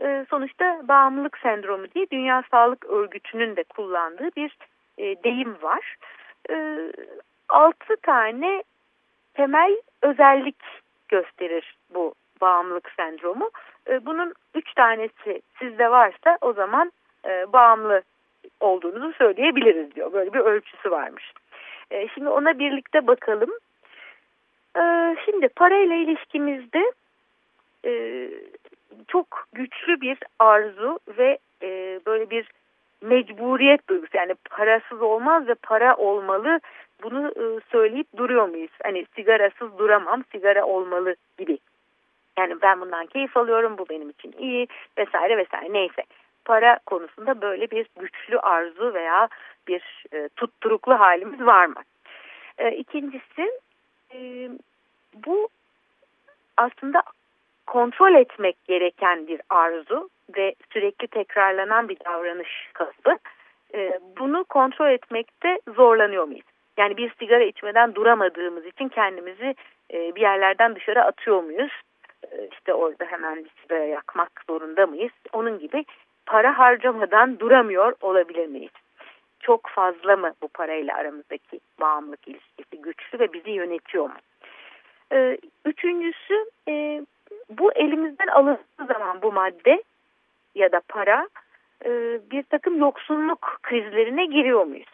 E, sonuçta bağımlılık sendromu diye Dünya Sağlık Örgütü'nün de kullandığı bir e, deyim var. E, 6 tane temel özellik gösterir bu bağımlılık sendromu. E, bunun üç tanesi sizde varsa o zaman e, bağımlı olduğunuzu söyleyebiliriz diyor. Böyle bir ölçüsü varmış. Şimdi ona birlikte bakalım. E, şimdi parayla ilişkimizde e, çok güçlü bir arzu ve e, böyle bir mecburiyet duygusu yani parasız olmaz ve para olmalı bunu e, söyleyip duruyor muyuz? Hani sigarasız duramam, sigara olmalı gibi. Yani ben bundan keyif alıyorum, bu benim için iyi vesaire vesaire neyse. Para konusunda böyle bir güçlü arzu veya bir e, tutturuklu halimiz var mı? E, ikincisi e, bu aslında kontrol etmek gereken bir arzu ve sürekli tekrarlanan bir davranış kalıbı. E, bunu kontrol etmekte zorlanıyor muyuz? Yani bir sigara içmeden duramadığımız için kendimizi e, bir yerlerden dışarı atıyor muyuz? E, işte orada hemen bir sigara yakmak zorunda mıyız? Onun gibi para harcamadan duramıyor olabilir miyiz? Çok fazla mı bu parayla aramızdaki bağımlılık ilişkisi güçlü ve bizi yönetiyor mu? E, üçüncüsü bu elimizden alındığı zaman bu madde ya da para e, bir takım yoksunluk krizlerine giriyor muyuz?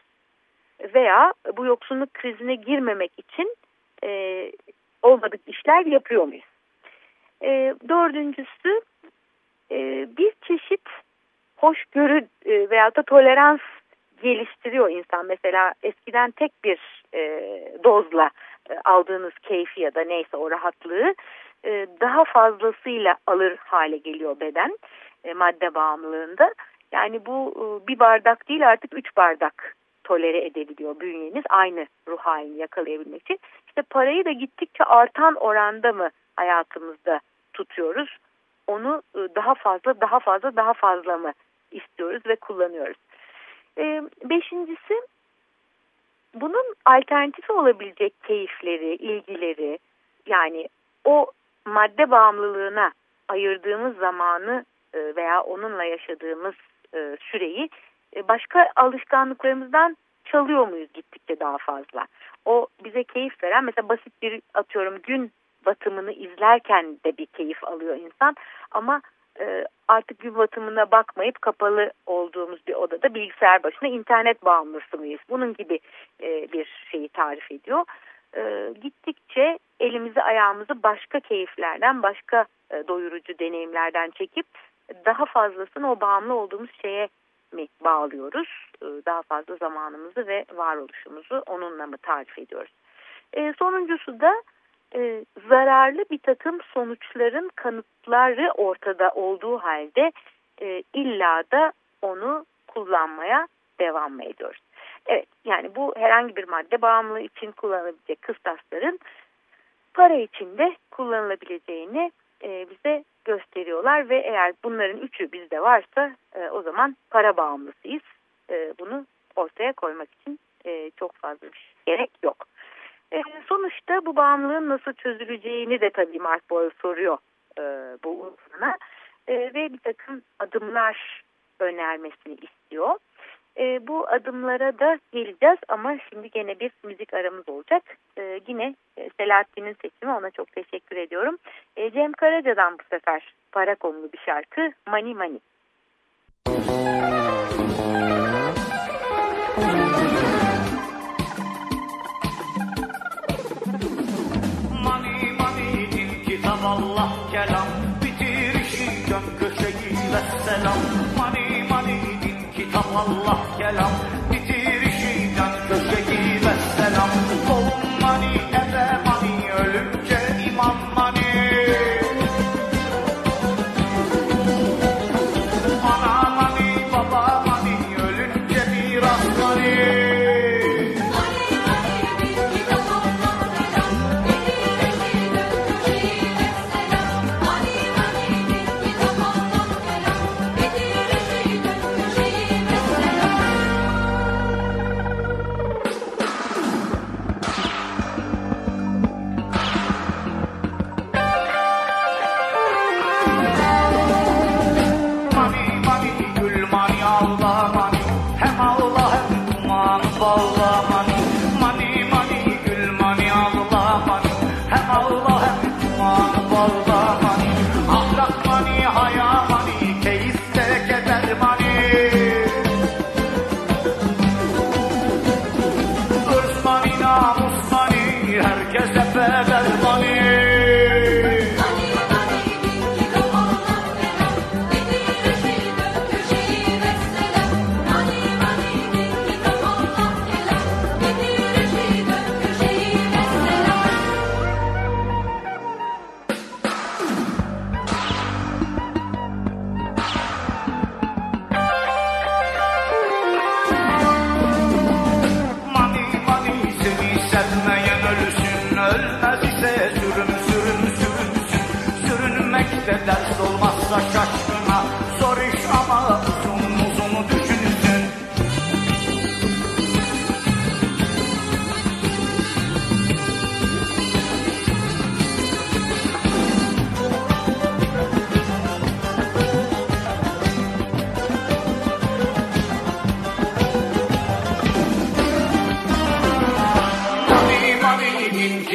Veya bu yoksunluk krizine girmemek için e, olmadık işler yapıyor muyuz? E, dördüncüsü e, bir çeşit hoşgörü e, veya da tolerans geliştiriyor insan. Mesela eskiden tek bir e, dozla e, aldığınız keyfi ya da neyse o rahatlığı e, daha fazlasıyla alır hale geliyor beden e, madde bağımlılığında. Yani bu e, bir bardak değil artık üç bardak tolere edebiliyor bünyeniz aynı ruh halini yakalayabilmek için. İşte parayı da gittikçe artan oranda mı hayatımızda tutuyoruz? Onu daha fazla daha fazla daha fazla mı istiyoruz ve kullanıyoruz? Beşincisi bunun alternatifi olabilecek keyifleri, ilgileri yani o madde bağımlılığına ayırdığımız zamanı veya onunla yaşadığımız süreyi başka alışkanlıklarımızdan çalıyor muyuz gittikçe daha fazla? O bize keyif veren mesela basit bir atıyorum gün batımını izlerken de bir keyif alıyor insan ama e, artık gün batımına bakmayıp kapalı olduğumuz bir odada bilgisayar başına internet bağımlısı mıyız? Bunun gibi e, bir şeyi tarif ediyor. E, gittikçe elimizi ayağımızı başka keyiflerden, başka e, doyurucu deneyimlerden çekip daha fazlasını o bağımlı olduğumuz şeye mi bağlıyoruz? E, daha fazla zamanımızı ve varoluşumuzu onunla mı tarif ediyoruz? E, sonuncusu da e, zararlı bir takım sonuçların kanıtları ortada olduğu halde e, illa da onu kullanmaya devam mı ediyoruz? Evet yani bu herhangi bir madde bağımlılığı için kullanılabilecek kıstasların para için de kullanılabileceğini e, bize gösteriyorlar ve eğer bunların üçü bizde varsa e, o zaman para bağımlısıyız. E, bunu ortaya koymak için e, çok fazla bir şey gerek yok. E, sonuçta bu bağımlılığın nasıl çözüleceğini de tabii Mark Boyle soruyor e, bu uzmana e, ve bir takım adımlar önermesini istiyor. E, bu adımlara da geleceğiz ama şimdi gene bir müzik aramız olacak. E, yine Selahattin'in seçimi ona çok teşekkür ediyorum. E, Cem Karaca'dan bu sefer para konulu bir şarkı Money Money.
Allah kelam bitirişi dön köşeyi ve selam Mani mani din kitap Allah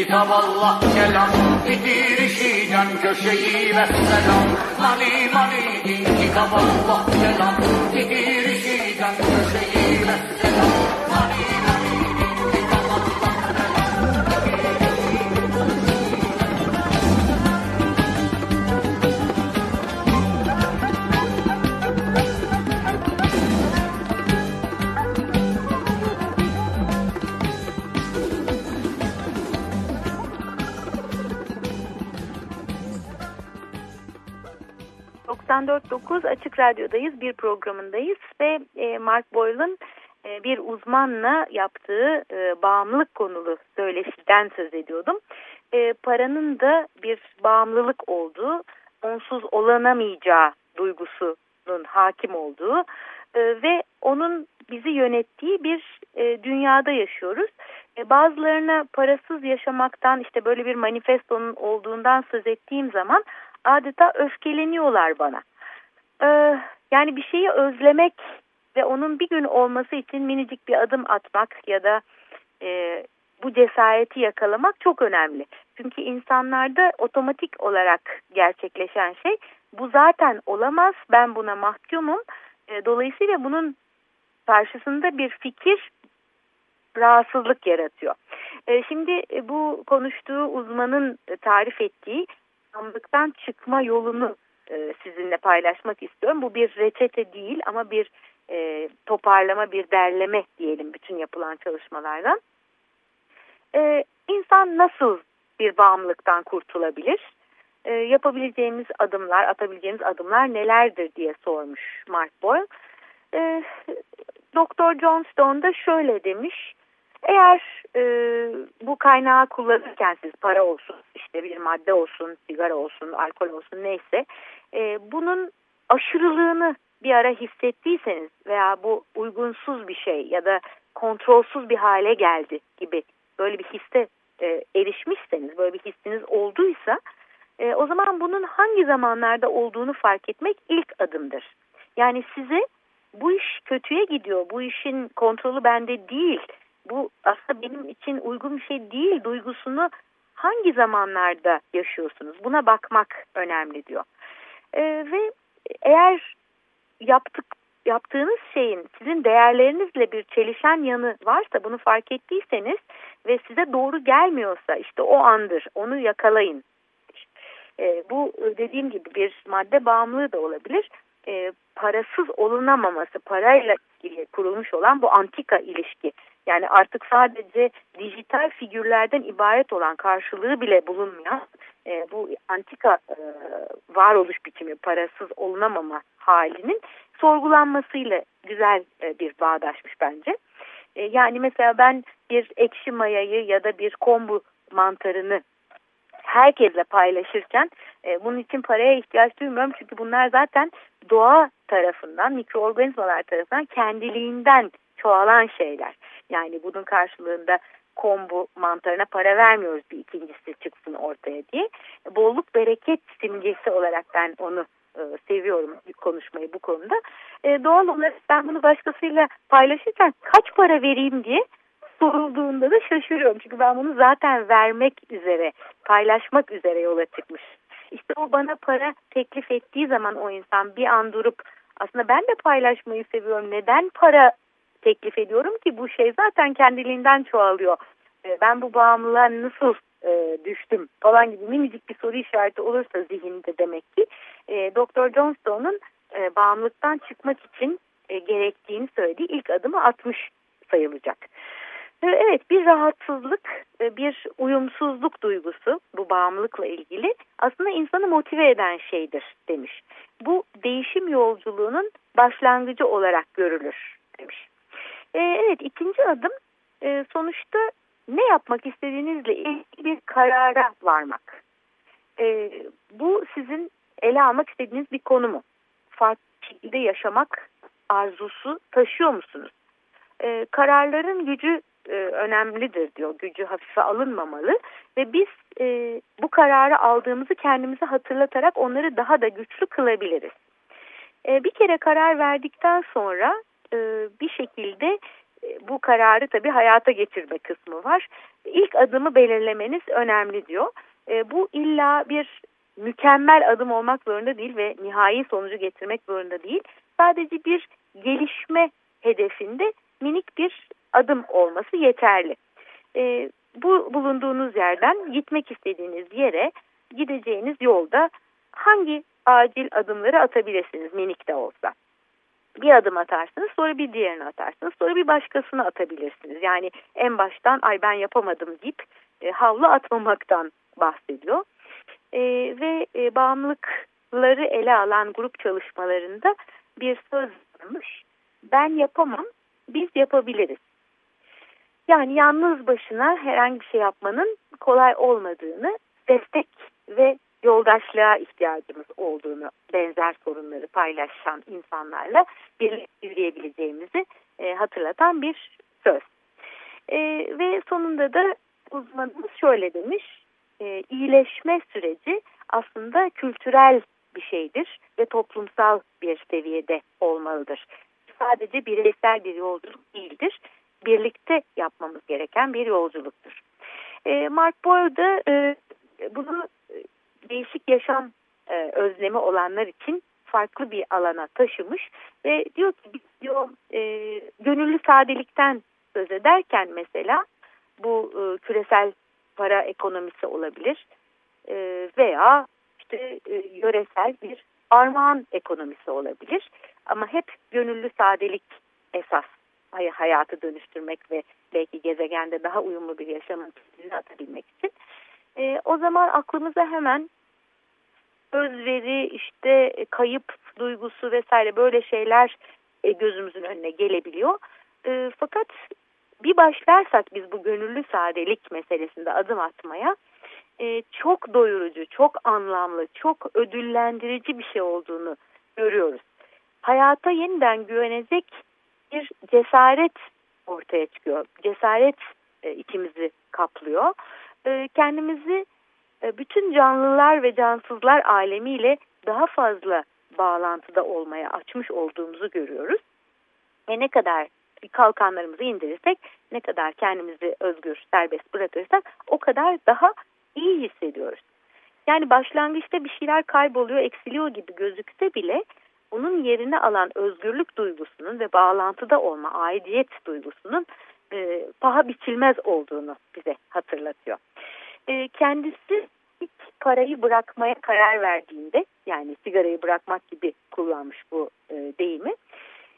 din kitap Allah kelam Bitirişi can köşeyi ve selam. Mani mani din kitap Allah kelam Bitirişi
...94.9 Açık Radyo'dayız, bir programındayız ve e, Mark Boyle'ın e, bir uzmanla yaptığı e, bağımlılık konulu söyleşiden söz ediyordum. E, paranın da bir bağımlılık olduğu, onsuz olanamayacağı duygusunun hakim olduğu ve onun bizi yönettiği bir dünyada yaşıyoruz. Bazılarına parasız yaşamaktan işte böyle bir manifestonun olduğundan söz ettiğim zaman adeta öfkeleniyorlar bana. Ee, yani bir şeyi özlemek ve onun bir gün olması için minicik bir adım atmak ya da e, bu cesareti yakalamak çok önemli. Çünkü insanlarda otomatik olarak gerçekleşen şey bu zaten olamaz ben buna mahkumum. E, dolayısıyla bunun karşısında bir fikir rahatsızlık yaratıyor. E, şimdi e, bu konuştuğu uzmanın tarif ettiği bağımlılıktan çıkma yolunu e, sizinle paylaşmak istiyorum. Bu bir reçete değil ama bir e, toparlama, bir derleme diyelim bütün yapılan çalışmalardan. E, insan nasıl bir bağımlılıktan kurtulabilir? E, yapabileceğimiz adımlar, atabileceğimiz adımlar nelerdir diye sormuş Mark Boyle. E, Doktor Johnstone da şöyle demiş. Eğer e, bu kaynağı kullanırken siz para olsun, işte bir madde olsun, sigara olsun, alkol olsun neyse e, bunun aşırılığını bir ara hissettiyseniz veya bu uygunsuz bir şey ya da kontrolsüz bir hale geldi gibi böyle bir hisse e, erişmişseniz, böyle bir hissiniz olduysa e, o zaman bunun hangi zamanlarda olduğunu fark etmek ilk adımdır. Yani size bu iş kötüye gidiyor, bu işin kontrolü bende değil, bu aslında benim için uygun bir şey değil duygusunu hangi zamanlarda yaşıyorsunuz? Buna bakmak önemli diyor. Ee, ve eğer yaptık yaptığınız şeyin sizin değerlerinizle bir çelişen yanı varsa bunu fark ettiyseniz ve size doğru gelmiyorsa işte o andır onu yakalayın. Ee, bu dediğim gibi bir madde bağımlılığı da olabilir. Ee, parasız olunamaması, parayla ilgili kurulmuş olan bu antika ilişki yani artık sadece dijital figürlerden ibaret olan karşılığı bile bulunmayan e, bu antika e, varoluş biçimi parasız olunamama halinin sorgulanmasıyla güzel e, bir bağdaşmış bence. E, yani mesela ben bir ekşi mayayı ya da bir kombu mantarını herkesle paylaşırken e, bunun için paraya ihtiyaç duymuyorum. Çünkü bunlar zaten doğa tarafından, mikroorganizmalar tarafından kendiliğinden çoğalan şeyler. Yani bunun karşılığında kombu mantarına para vermiyoruz bir ikincisi çıksın ortaya diye. Bolluk bereket simgesi olarak ben onu e, seviyorum konuşmayı bu konuda. E, doğal olarak ben bunu başkasıyla paylaşırken kaç para vereyim diye sorulduğunda da şaşırıyorum. Çünkü ben bunu zaten vermek üzere, paylaşmak üzere yola çıkmış. İşte o bana para teklif ettiği zaman o insan bir an durup aslında ben de paylaşmayı seviyorum. Neden para teklif ediyorum ki bu şey zaten kendiliğinden çoğalıyor. Ben bu bağımlılığa nasıl e, düştüm falan gibi minicik bir soru işareti olursa zihinde demek ki e, Dr. Johnstone'un e, bağımlılıktan çıkmak için e, gerektiğini söylediği ilk adımı atmış sayılacak. Evet bir rahatsızlık, bir uyumsuzluk duygusu bu bağımlılıkla ilgili aslında insanı motive eden şeydir demiş. Bu değişim yolculuğunun başlangıcı olarak görülür demiş. Evet ikinci adım sonuçta ne yapmak istediğinizle ilgili bir karara varmak. Bu sizin ele almak istediğiniz bir konu mu? Farklı şekilde yaşamak arzusu taşıyor musunuz? E, kararların gücü e, önemlidir diyor. Gücü hafife alınmamalı ve biz e, bu kararı aldığımızı kendimize hatırlatarak onları daha da güçlü kılabiliriz. E, bir kere karar verdikten sonra e, bir şekilde e, bu kararı tabii hayata geçirme kısmı var. İlk adımı belirlemeniz önemli diyor. E, bu illa bir mükemmel adım olmak zorunda değil ve nihai sonucu getirmek zorunda değil. Sadece bir gelişme hedefinde minik bir adım olması yeterli. E, bu bulunduğunuz yerden gitmek istediğiniz yere gideceğiniz yolda hangi acil adımları atabilirsiniz minik de olsa. Bir adım atarsınız sonra bir diğerini atarsınız sonra bir başkasını atabilirsiniz. Yani en baştan ay ben yapamadım deyip e, havlu atmamaktan bahsediyor. E, ve e, bağımlılıkları ele alan grup çalışmalarında bir söz varmış. Ben yapamam biz yapabiliriz. Yani yalnız başına herhangi bir şey yapmanın kolay olmadığını, destek ve yoldaşlığa ihtiyacımız olduğunu, benzer sorunları paylaşan insanlarla birlikte yürüyebileceğimizi e, hatırlatan bir söz. E, ve sonunda da uzmanımız şöyle demiş, e, iyileşme süreci aslında kültürel bir şeydir ve toplumsal bir seviyede olmalıdır. Sadece bireysel bir yolculuk değildir birlikte yapmamız gereken bir yolculuktur. E, Mark Boyle da e, bunu değişik yaşam e, özlemi olanlar için farklı bir alana taşımış ve diyor ki diyor e, gönüllü sadelikten söz ederken mesela bu e, küresel para ekonomisi olabilir e, veya işte e, yöresel bir armağan ekonomisi olabilir ama hep gönüllü sadelik esas hayatı dönüştürmek ve belki gezegende daha uyumlu bir yaşamın fitilini atabilmek için. E, o zaman aklımıza hemen özveri, işte kayıp duygusu vesaire böyle şeyler e, gözümüzün önüne gelebiliyor. E, fakat bir başlarsak biz bu gönüllü sadelik meselesinde adım atmaya e, çok doyurucu, çok anlamlı, çok ödüllendirici bir şey olduğunu görüyoruz. Hayata yeniden güvenecek bir cesaret ortaya çıkıyor. Cesaret e, içimizi kaplıyor. E, kendimizi e, bütün canlılar ve cansızlar alemiyle daha fazla bağlantıda olmaya açmış olduğumuzu görüyoruz. Ve ne kadar kalkanlarımızı indirirsek, ne kadar kendimizi özgür, serbest bırakırsak o kadar daha iyi hissediyoruz. Yani başlangıçta bir şeyler kayboluyor, eksiliyor gibi gözükse bile onun yerini alan özgürlük duygusunun ve bağlantıda olma, aidiyet duygusunun e, paha biçilmez olduğunu bize hatırlatıyor. E, kendisi ilk parayı bırakmaya karar verdiğinde, yani sigarayı bırakmak gibi kullanmış bu e, deyimi,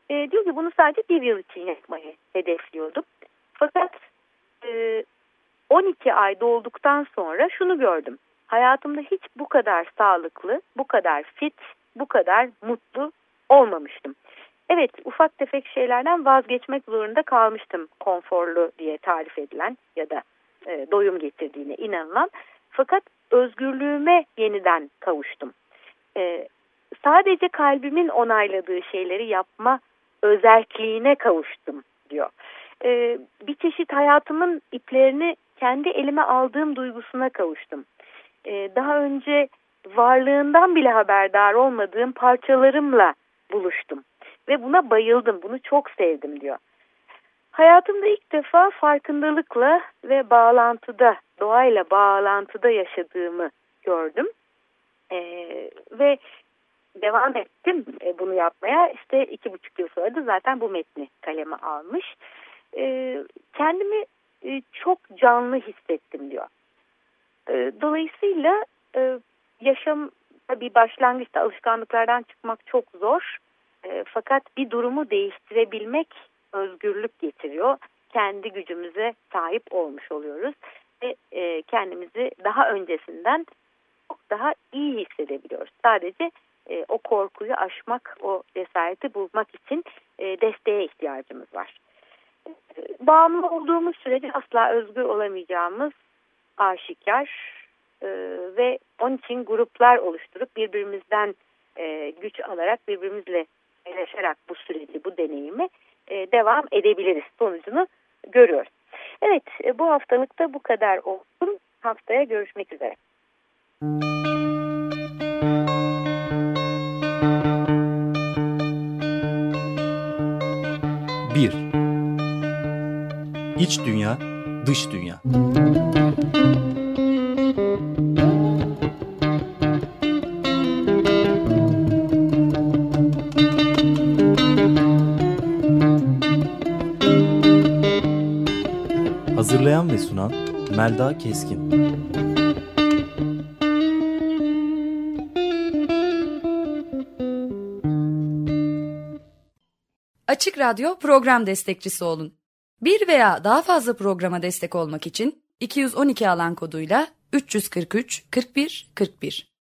e, diyor ki bunu sadece bir yıl için yapmayı hedefliyordum. Fakat e, 12 ay dolduktan sonra şunu gördüm. Hayatımda hiç bu kadar sağlıklı, bu kadar fit, bu kadar mutlu olmamıştım. Evet ufak tefek şeylerden vazgeçmek zorunda kalmıştım konforlu diye tarif edilen ya da e, doyum getirdiğine inanılan. Fakat özgürlüğüme yeniden kavuştum. E, sadece kalbimin onayladığı şeyleri yapma özelliğine kavuştum diyor. E, bir çeşit hayatımın iplerini kendi elime aldığım duygusuna kavuştum. E, daha önce varlığından bile haberdar olmadığım parçalarımla buluştum. Ve buna bayıldım, bunu çok sevdim diyor. Hayatımda ilk defa farkındalıkla ve bağlantıda, doğayla bağlantıda yaşadığımı gördüm. Ee, ve devam ettim e, bunu yapmaya. İşte iki buçuk yıl sonra da zaten bu metni kaleme almış. Ee, kendimi e, çok canlı hissettim diyor. Ee, dolayısıyla e, yaşam bir başlangıçta alışkanlıklardan çıkmak çok zor. E, fakat bir durumu değiştirebilmek özgürlük getiriyor. Kendi gücümüze sahip olmuş oluyoruz ve e, kendimizi daha öncesinden çok daha iyi hissedebiliyoruz. Sadece e, o korkuyu aşmak, o cesareti bulmak için e, desteğe ihtiyacımız var. E, bağımlı olduğumuz sürece asla özgür olamayacağımız aşikar e, ve onun için gruplar oluşturup birbirimizden e, güç alarak birbirimizle paylaşarak bu süreci, bu deneyimi e, devam edebiliriz sonucunu görüyoruz. Evet e, bu haftalıkta bu kadar olsun. Haftaya görüşmek üzere.
Bir. İç dünya, dış dünya. Hazırlayan ve sunan Melda Keskin.
Açık Radyo program destekçisi olun. Bir veya daha fazla programa destek olmak için 212 alan koduyla 343 41 41